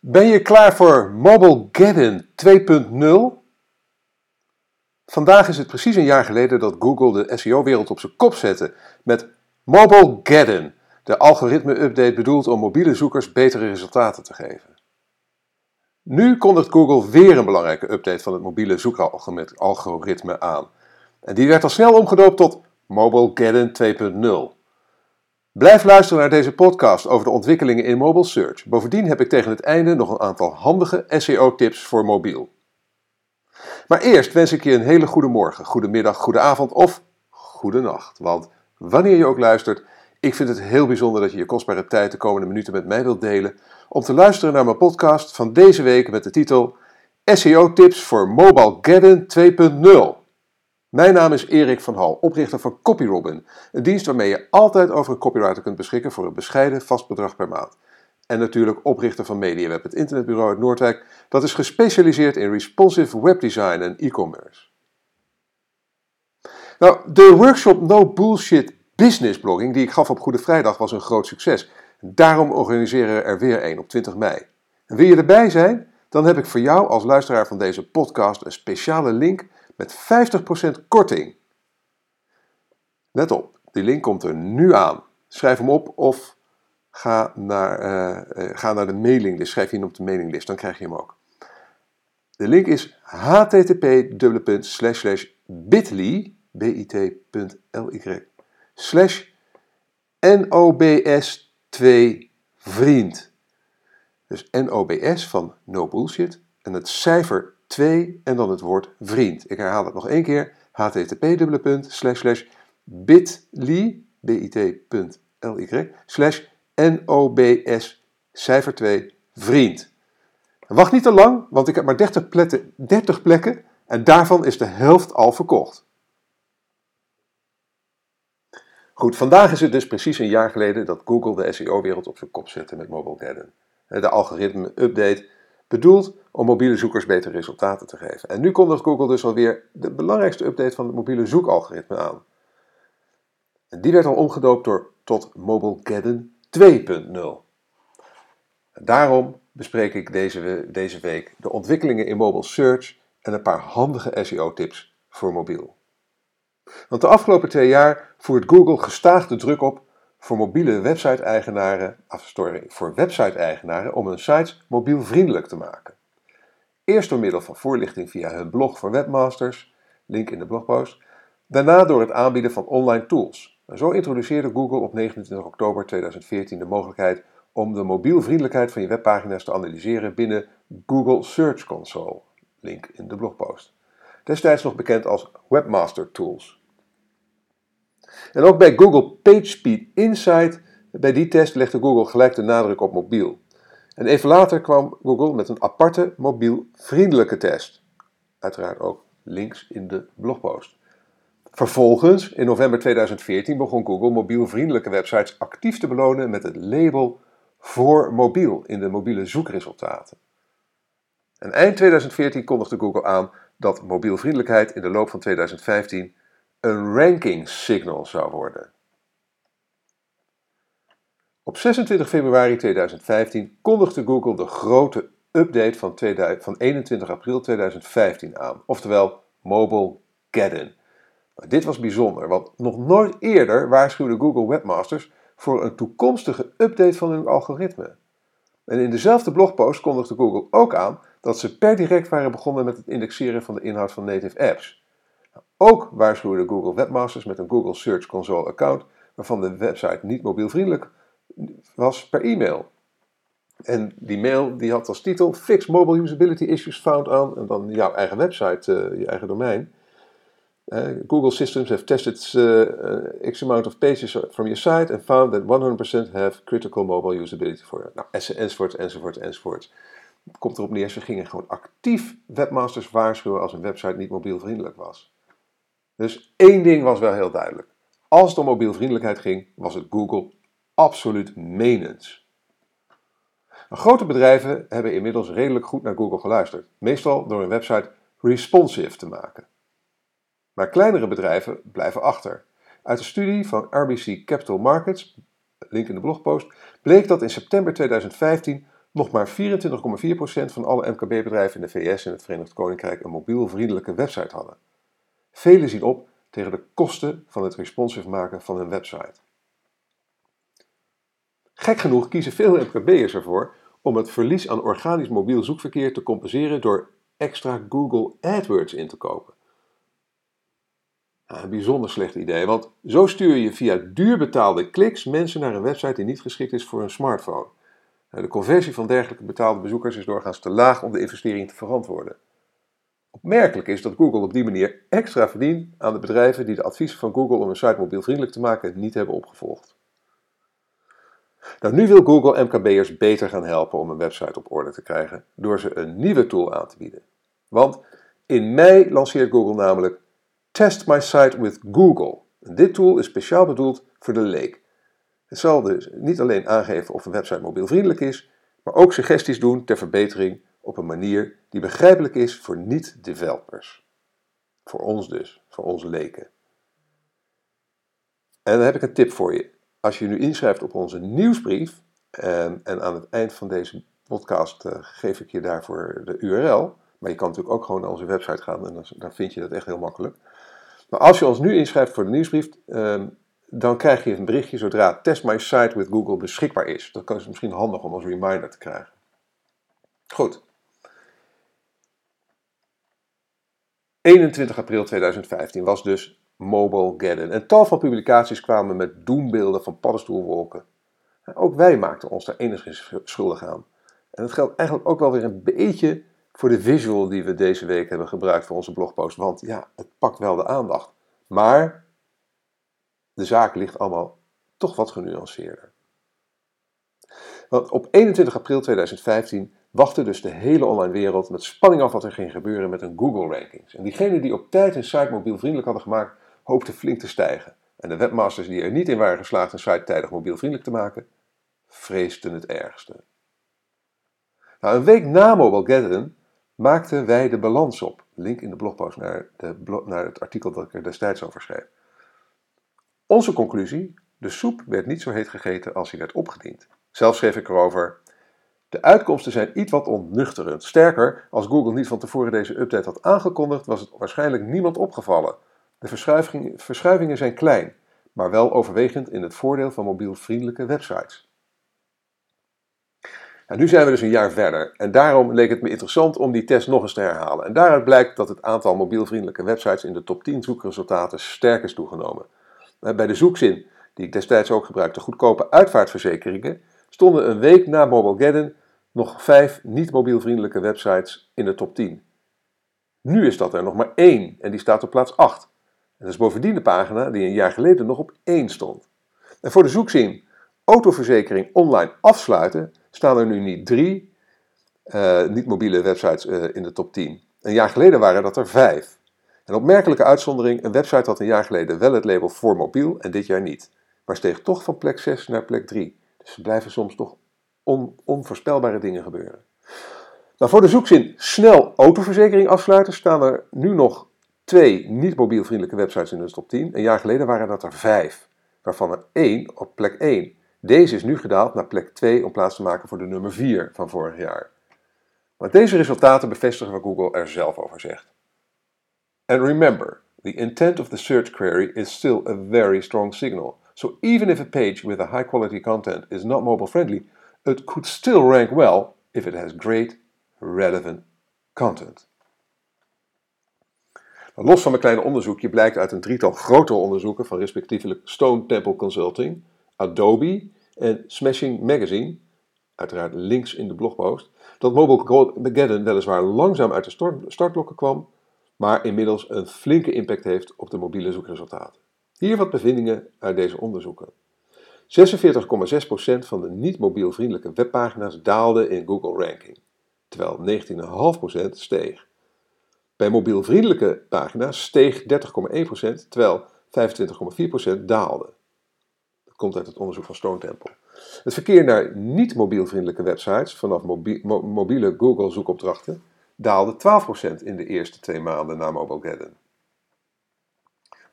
Ben je klaar voor Mobilegeddon 2.0? Vandaag is het precies een jaar geleden dat Google de SEO-wereld op zijn kop zette met Mobilegeddon, de algoritme-update bedoeld om mobiele zoekers betere resultaten te geven. Nu kondigt Google weer een belangrijke update van het mobiele zoekalgoritme aan. En die werd al snel omgedoopt tot Mobilegeddon 2.0. Blijf luisteren naar deze podcast over de ontwikkelingen in mobile search. Bovendien heb ik tegen het einde nog een aantal handige SEO-tips voor mobiel. Maar eerst wens ik je een hele goede morgen, goede middag, goede avond of goede nacht. Want wanneer je ook luistert, ik vind het heel bijzonder dat je je kostbare tijd de komende minuten met mij wilt delen om te luisteren naar mijn podcast van deze week met de titel SEO-tips voor Mobile Geddon 2.0. Mijn naam is Erik van Hal, oprichter van CopyRobin, een dienst waarmee je altijd over een copywriter kunt beschikken voor een bescheiden vast bedrag per maand. En natuurlijk oprichter van MediaWeb, het internetbureau uit Noordwijk, dat is gespecialiseerd in responsive webdesign en e-commerce. Nou, de workshop No Bullshit Business Blogging die ik gaf op Goede Vrijdag was een groot succes. Daarom organiseren we er weer een op 20 mei. En wil je erbij zijn? Dan heb ik voor jou als luisteraar van deze podcast een speciale link met 50% korting. Let op, die link komt er nu aan. Schrijf hem op of ga naar, uh, ga naar de mailinglist. Schrijf je in op de mailinglist, dan krijg je hem ook. De link is http://bit.ly bit.ly slash nobs2 vriend. Dus nobs van no bullshit en het cijfer 2 en dan het woord vriend. Ik herhaal het nog één keer. http://bit.ly bit.ly slash nobs cijfer 2 vriend. Wacht niet te lang, want ik heb maar 30 plekken, 30 plekken en daarvan is de helft al verkocht. Goed, vandaag is het dus precies een jaar geleden dat Google de SEO-wereld op zijn kop zette met Mobilegeddon. De algoritme-update bedoeld om mobiele zoekers betere resultaten te geven. En nu kondigt Google dus alweer de belangrijkste update van het mobiele zoekalgoritme aan. En die werd al omgedoopt door, tot Mobilegeddon 2.0. Daarom bespreek ik deze, deze week de ontwikkelingen in mobile search en een paar handige SEO-tips voor mobiel. Want de afgelopen twee jaar voert Google gestaag de druk op voor mobiele website-eigenaren, voor website-eigenaren om hun sites mobielvriendelijk te maken. Eerst door middel van voorlichting via hun blog voor webmasters, link in de blogpost, daarna door het aanbieden van online tools. zo introduceerde Google op 29 oktober 2014 de mogelijkheid om de mobielvriendelijkheid van je webpagina's te analyseren binnen Google Search Console, link in de blogpost. Destijds nog bekend als Webmaster Tools. En ook bij Google PageSpeed Insight, bij die test legde Google gelijk de nadruk op mobiel. En even later kwam Google met een aparte mobielvriendelijke test. Uiteraard ook links in de blogpost. Vervolgens, in november 2014, begon Google mobielvriendelijke websites actief te belonen met het label voor mobiel in de mobiele zoekresultaten. En eind 2014 kondigde Google aan dat mobielvriendelijkheid in de loop van 2015 een ranking signal zou worden. Op 26 februari 2015 kondigde Google de grote update van, 2000, van 21 april 2015 aan, oftewel Mobile Geddon. dit was bijzonder, want nog nooit eerder waarschuwde Google Webmasters voor een toekomstige update van hun algoritme. En in dezelfde blogpost kondigde Google ook aan dat ze per direct waren begonnen met het indexeren van de inhoud van native apps. Ook waarschuwde Google Webmasters met een Google Search Console account waarvan de website niet mobielvriendelijk was per e-mail. En die mail die had als titel Fix Mobile Usability Issues Found on en dan jouw eigen website, uh, je eigen domein. Uh, Google systems have tested uh, X amount of pages from your site and found that 100% have critical mobile usability for you. Nou, enzovoort, enzovoort, enzovoort. Het komt erop neer, ze gingen gewoon actief webmasters waarschuwen als een website niet mobielvriendelijk was. Dus één ding was wel heel duidelijk. Als het om mobielvriendelijkheid ging, was het Google absoluut menens. Nou, grote bedrijven hebben inmiddels redelijk goed naar Google geluisterd, meestal door hun website responsive te maken. Maar kleinere bedrijven blijven achter. Uit een studie van RBC Capital Markets, link in de blogpost, bleek dat in september 2015 nog maar 24,4% van alle MKB-bedrijven in de VS en het Verenigd Koninkrijk een mobielvriendelijke website hadden. Velen zien op tegen de kosten van het responsive maken van hun website. Gek genoeg kiezen veel MKB'ers ervoor om het verlies aan organisch mobiel zoekverkeer te compenseren door extra Google AdWords in te kopen. Nou, een bijzonder slecht idee, want zo stuur je via duur betaalde kliks mensen naar een website die niet geschikt is voor een smartphone. Nou, de conversie van dergelijke betaalde bezoekers is doorgaans te laag om de investering te verantwoorden. Opmerkelijk is dat Google op die manier extra verdient aan de bedrijven die de adviezen van Google om een site mobielvriendelijk te maken niet hebben opgevolgd. Nou, nu wil Google MKB'ers beter gaan helpen om een website op orde te krijgen door ze een nieuwe tool aan te bieden. Want in mei lanceert Google namelijk Test My Site with Google. Dit tool is speciaal bedoeld voor de leek. Het zal dus niet alleen aangeven of een website mobielvriendelijk is, maar ook suggesties doen ter verbetering op een manier die begrijpelijk is voor niet-developers. Voor ons dus, voor onze leken. En dan heb ik een tip voor je. Als je nu inschrijft op onze nieuwsbrief, en, ehm, en aan het eind van deze podcast uh, geef ik je daarvoor de URL, maar je kan natuurlijk ook gewoon naar onze website gaan en dan, dan vind je dat echt heel makkelijk. Maar als je ons nu inschrijft voor de nieuwsbrief, uh, dan krijg je een berichtje zodra Test My Site with Google beschikbaar is. Dat is misschien handig om als reminder te krijgen. Goed. 21 april 2015 was dus Mobile Geddon. En tal van publicaties kwamen met doembeelden van paddenstoelwolken. ook wij maakten ons daar enigszins schuldig aan. En dat geldt eigenlijk ook wel weer een beetje voor de visual die we deze week hebben gebruikt voor onze blogpost. Want ja, het pakt wel de aandacht. Maar de zaak ligt allemaal toch wat genuanceerder. Want op 21 april 2015 wachtte dus de hele online wereld met spanning af wat er ging gebeuren met een Google rankings. En diegenen die op tijd een site mobielvriendelijk hadden gemaakt, hoopten flink te stijgen. En de webmasters die er niet in waren geslaagd een site tijdig mobielvriendelijk te maken, vreesden het ergste. Nou, een week na Mobilegeddon maakten wij de balans op. Link in de blogpost naar, de naar het artikel dat ik er destijds over schreef. Onze conclusie: de soep werd niet zo heet gegeten als hij werd opgediend. Zelf schreef ik erover. De uitkomsten zijn iets wat ontnuchterend. Sterker, als Google niet van tevoren deze update had aangekondigd, was het waarschijnlijk niemand opgevallen. De verschuivingen, zijn klein, maar wel overwegend in het voordeel van mobielvriendelijke websites. En nu zijn we dus een jaar verder en daarom leek het me interessant om die test nog eens te herhalen. En daaruit blijkt dat het aantal mobielvriendelijke websites in de top 10 zoekresultaten sterk is toegenomen. Bij de zoekzin, die ik destijds ook gebruikte, goedkope uitvaartverzekeringen, stonden een week na Mobilegeddon nog vijf niet-mobielvriendelijke websites in de top 10. Nu is dat er nog maar één en die staat op plaats 8. En dat is bovendien de pagina die een jaar geleden nog op 1 stond. En voor de zoekzin autoverzekering online afsluiten staan er nu niet drie uh, niet-mobiele websites uh, in de top 10. Een jaar geleden waren dat er vijf. Een opmerkelijke uitzondering, een website had een jaar geleden wel het label voor mobiel en dit jaar niet. Maar steeg toch van plek 6 naar plek 3. Dus er blijven soms toch on, onvoorspelbare dingen gebeuren. Nou, voor de zoekzin snel autoverzekering afsluiten staan er nu nog twee niet mobielvriendelijke websites in de top 10. Een jaar geleden waren dat er vijf, waarvan er één op plek 1. Deze is nu gedaald naar plek 2 om plaats te maken voor de nummer 4 van vorig jaar. Maar deze resultaten bevestigen wat Google er zelf over zegt. And remember, the intent of the search query is still a very strong signal. So even if a page with a high quality content is not mobile friendly, it could still rank well if it has great relevant content. Los van mijn kleine onderzoekje blijkt uit een drietal grotere onderzoeken van respectievelijk Stone Temple Consulting, Adobe en Smashing Magazine, uiteraard links in de blogpost, dat Mobile Geddon weliswaar langzaam uit de startblokken kwam, maar inmiddels een flinke impact heeft op de mobiele zoekresultaten. Hier wat bevindingen uit deze onderzoeken. 46,6% van de niet mobielvriendelijke webpagina's daalde in Google Ranking, terwijl 19,5% steeg. Bij mobielvriendelijke pagina's steeg 30,1%, terwijl 25,4% daalde. Dat komt uit het onderzoek van Stone Temple. Het verkeer naar niet mobielvriendelijke websites vanaf mobiele Google zoekopdrachten daalde 12% in de eerste twee maanden na Mobilegeddon.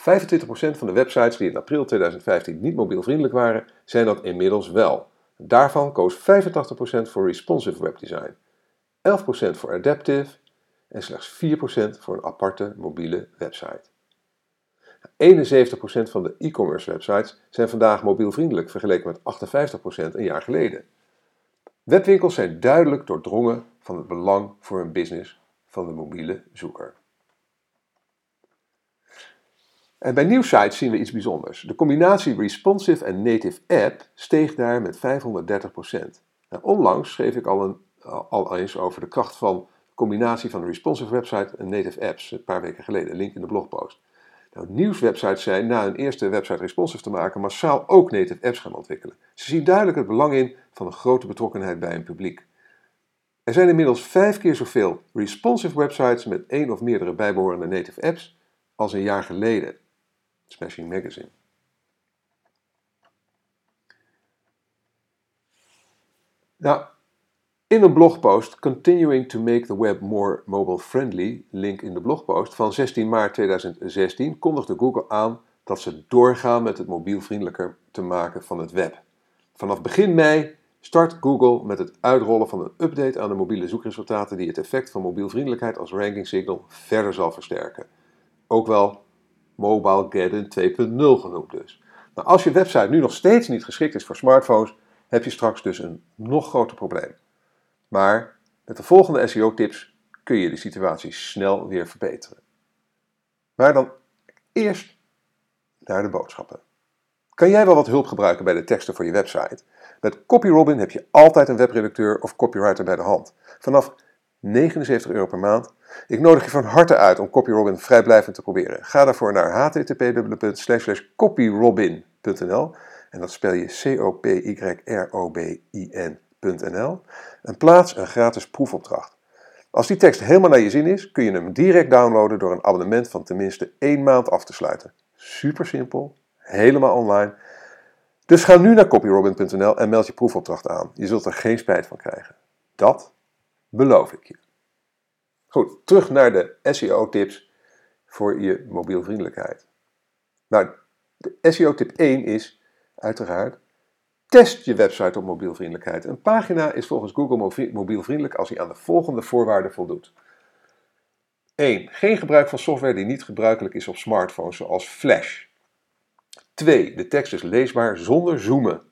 25% van de websites die in april 2015 niet mobielvriendelijk waren, zijn dat inmiddels wel. Daarvan koos 85% voor responsive webdesign, 11% voor adaptive en slechts 4% voor een aparte mobiele website. 71% van de e-commerce websites zijn vandaag mobielvriendelijk vergeleken met 58% een jaar geleden. Webwinkels zijn duidelijk doordrongen van het belang voor hun business van de mobiele zoeker. En bij nieuwsites zien we iets bijzonders. De combinatie responsive en native app steeg daar met 530%. Nou, onlangs schreef ik al, een, al eens over de kracht van de combinatie van een responsive website en native apps, een paar weken geleden, link in de blogpost. Nou, nieuwswebsites zijn na een eerste website responsive te maken massaal ook native apps gaan ontwikkelen. Ze zien duidelijk het belang in van een grote betrokkenheid bij een publiek. Er zijn inmiddels vijf keer zoveel responsive websites met één of meerdere bijbehorende native apps als een jaar geleden. Smashing Magazine. Nou, in een blogpost Continuing to make the web more mobile friendly, link in de blogpost van 16 maart 2016, kondigde Google aan dat ze doorgaan met het mobielvriendelijker te maken van het web. Vanaf begin mei start Google met het uitrollen van een update aan de mobiele zoekresultaten die het effect van mobielvriendelijkheid als ranking signal verder zal versterken. Ook wel Mobile Gadden 2.0 genoemd dus. Nou, als je website nu nog steeds niet geschikt is voor smartphones, heb je straks dus een nog groter probleem. Maar met de volgende SEO-tips kun je de situatie snel weer verbeteren. Maar dan eerst naar de boodschappen. Kan jij wel wat hulp gebruiken bij de teksten voor je website? Met CopyRobin heb je altijd een webredacteur of copywriter bij de hand. Vanaf 79 euro per maand. Ik nodig je van harte uit om CopyRobin vrijblijvend te proberen. Ga daarvoor naar http://copyrobin.nl en dat spel je C-O-P-Y-R-O-B-I-N.nl en plaats een gratis proefopdracht. Als die tekst helemaal naar je zin is, kun je hem direct downloaden door een abonnement van tenminste één maand af te sluiten. Super simpel, helemaal online. Dus ga nu naar copyrobin.nl en meld je proefopdracht aan. Je zult er geen spijt van krijgen. Dat beloof ik je. Goed, terug naar de SEO-tips voor je mobielvriendelijkheid. Nou, de SEO-tip 1 is uiteraard test je website op mobielvriendelijkheid. Een pagina is volgens Google mobielvriendelijk als hij aan de volgende voorwaarden voldoet. 1. Geen gebruik van software die niet gebruikelijk is op smartphones, zoals Flash. 2. De tekst is leesbaar zonder zoomen.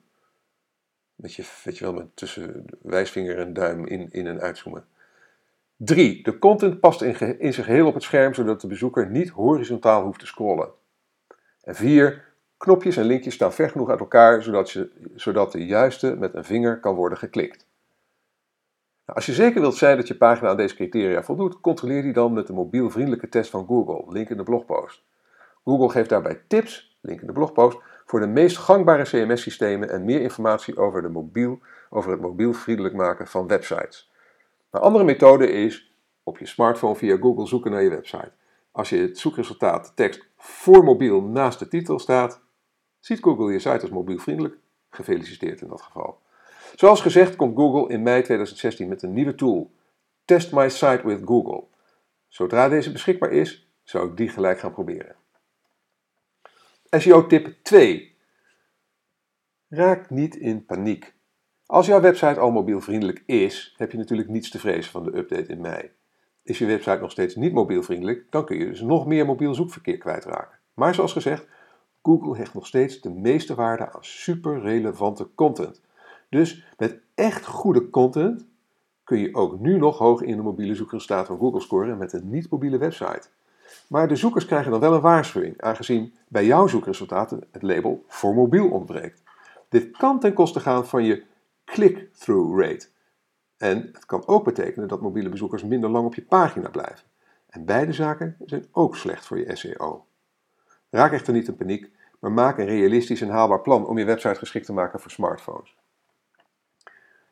Weet je, weet je wel, met tussen wijsvinger en duim in, in en uitzoomen. 3. De content past in, in zijn geheel op het scherm, zodat de bezoeker niet horizontaal hoeft te scrollen. En 4. Knopjes en linkjes staan ver genoeg uit elkaar, zodat, je, zodat de juiste met een vinger kan worden geklikt. Nou, als je zeker wilt zijn dat je pagina aan deze criteria voldoet, controleer die dan met de mobielvriendelijke test van Google, link in de blogpost. Google geeft daarbij tips, link in de blogpost, voor de meest gangbare CMS-systemen en meer informatie over, de mobiel, over het mobielvriendelijk maken van websites. Een andere methode is op je smartphone via Google zoeken naar je website. Als je het zoekresultaat de tekst voor mobiel naast de titel staat, ziet Google je site als mobielvriendelijk. Gefeliciteerd in dat geval. Zoals gezegd komt Google in mei 2016 met een nieuwe tool, Test My Site with Google. Zodra deze beschikbaar is, zou ik die gelijk gaan proberen. SEO tip 2. Raak niet in paniek. Als jouw website al mobielvriendelijk is, heb je natuurlijk niets te vrezen van de update in mei. Is je website nog steeds niet mobielvriendelijk, dan kun je dus nog meer mobiel zoekverkeer kwijtraken. Maar zoals gezegd, Google hecht nog steeds de meeste waarde aan super relevante content. Dus met echt goede content kun je ook nu nog hoog in de mobiele zoekresultaat van Google scoren met een niet-mobiele website. Maar de zoekers krijgen dan wel een waarschuwing, aangezien bij jouw zoekresultaten het label voor mobiel ontbreekt. Dit kan ten koste gaan van je click-through rate. En het kan ook betekenen dat mobiele bezoekers minder lang op je pagina blijven. En beide zaken zijn ook slecht voor je SEO. Raak echter niet in paniek, maar maak een realistisch en haalbaar plan om je website geschikt te maken voor smartphones.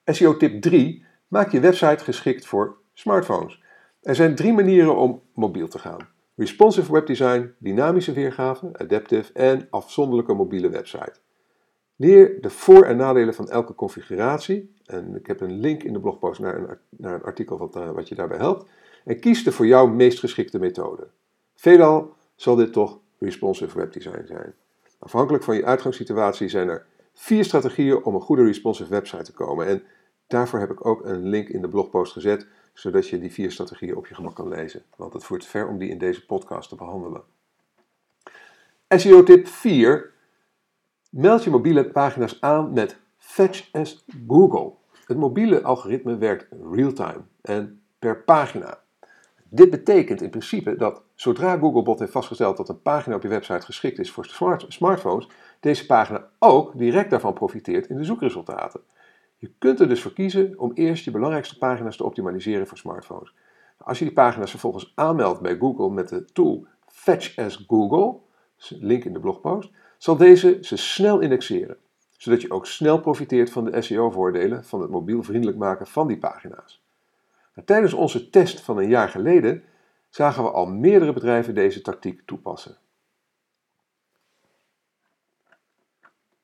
SEO tip 3. Maak je website geschikt voor smartphones. Er zijn drie manieren om mobiel te gaan. Responsive webdesign, dynamische weergave, adaptive en afzonderlijke mobiele website. Leer de voor- en nadelen van elke configuratie. En ik heb een link in de blogpost naar een, naar een artikel wat, uh, wat je daarbij helpt. En kies de voor jou meest geschikte methode. Veelal zal dit toch responsive webdesign zijn. Afhankelijk van je uitgangssituatie zijn er vier strategieën om een goede responsive website te komen. En daarvoor heb ik ook een link in de blogpost gezet, zodat je die vier strategieën op je gemak kan lezen. Want het voert ver om die in deze podcast te behandelen. SEO tip 4. Meld je mobiele pagina's aan met Fetch as Google. Het mobiele algoritme werkt real-time en per pagina. Dit betekent in principe dat zodra Googlebot heeft vastgesteld dat een pagina op je website geschikt is voor smart smartphones, deze pagina ook direct daarvan profiteert in de zoekresultaten. Je kunt er dus voor kiezen om eerst je belangrijkste pagina's te optimaliseren voor smartphones. Als je die pagina's vervolgens aanmeldt bij Google met de tool Fetch as Google, link in de blogpost, zal deze ze snel indexeren, zodat je ook snel profiteert van de SEO-voordelen van het mobielvriendelijk maken van die pagina's. tijdens onze test van een jaar geleden zagen we al meerdere bedrijven deze tactiek toepassen.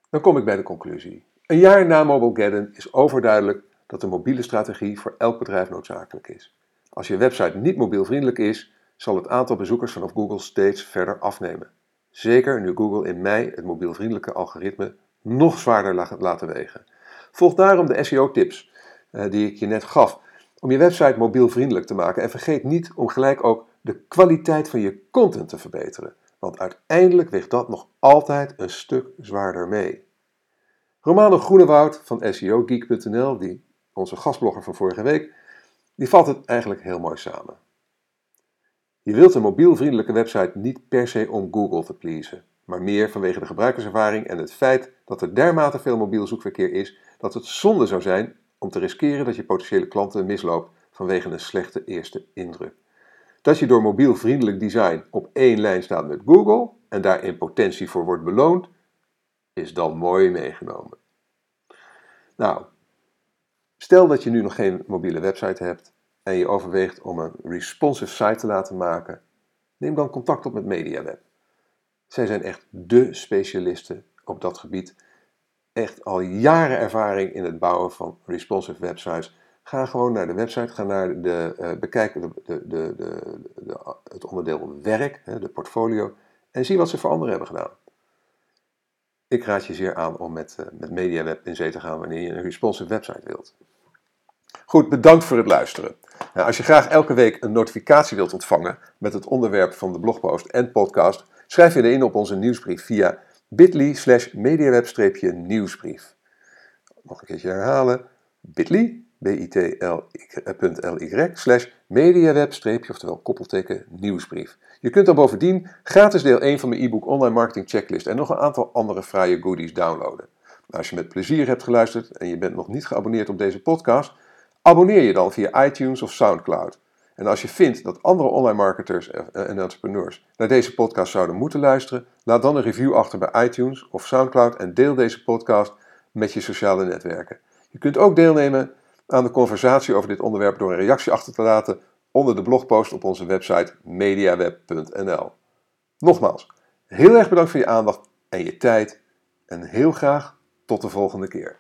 Dan kom ik bij de conclusie. Een jaar na Mobilegeddon is overduidelijk dat de mobiele strategie voor elk bedrijf noodzakelijk is. Als je website niet mobielvriendelijk is, zal het aantal bezoekers vanaf Google steeds verder afnemen. Zeker nu Google in mei het mobielvriendelijke algoritme nog zwaarder laten wegen. Volg daarom de SEO-tips eh, die ik je net gaf om je website mobielvriendelijk te maken en vergeet niet om gelijk ook de kwaliteit van je content te verbeteren, want uiteindelijk weegt dat nog altijd een stuk zwaarder mee. Romano Groenewoud van SEOgeek.nl, die onze gastblogger van vorige week, die vat het eigenlijk heel mooi samen. Je wilt een mobielvriendelijke website niet per se om Google te pleasen, maar meer vanwege de gebruikerservaring en het feit dat er dermate veel mobiel zoekverkeer is dat het zonde zou zijn om te riskeren dat je potentiële klanten misloopt vanwege een slechte eerste indruk. Dat je door mobielvriendelijk design op één lijn staat met Google en daar in potentie voor wordt beloond, is dan mooi meegenomen. Nou, stel dat je nu nog geen mobiele website hebt en je overweegt om een responsive site te laten maken, neem dan contact op met MediaWeb. Zij zijn echt dé specialisten op dat gebied. Echt al jaren ervaring in het bouwen van responsive websites. Ga gewoon naar de website, ga naar de, uh, bekijk de, de, de, het onderdeel werk, de portfolio, en zie wat ze voor anderen hebben gedaan. Ik raad je zeer aan om met, uh, met MediaWeb in zee te gaan wanneer je een responsive website wilt. Goed, bedankt voor het luisteren. Nou, als je graag elke week een notificatie wilt ontvangen met het onderwerp van de blogpost en podcast, schrijf je in op onze nieuwsbrief via bit.ly slash mediaweb-nieuwsbrief. Nog een keertje herhalen. bit.ly, bit.ly slash mediaweb- oftewel koppelteken nieuwsbrief. Je kunt dan bovendien gratis deel 1 van mijn e-book Online Marketing Checklist en nog een aantal andere fraaie goodies downloaden. Nou, als je met plezier hebt geluisterd en je bent nog niet geabonneerd op deze podcast, abonneer je dan via iTunes of SoundCloud. En als je vindt dat andere online marketers en entrepreneurs naar deze podcast zouden moeten luisteren, laat dan een review achter bij iTunes of SoundCloud en deel deze podcast met je sociale netwerken. Je kunt ook deelnemen aan de conversatie over dit onderwerp door een reactie achter te laten onder de blogpost op onze website mediaweb.nl. Nogmaals, heel erg bedankt voor je aandacht en je tijd en heel graag tot de volgende keer.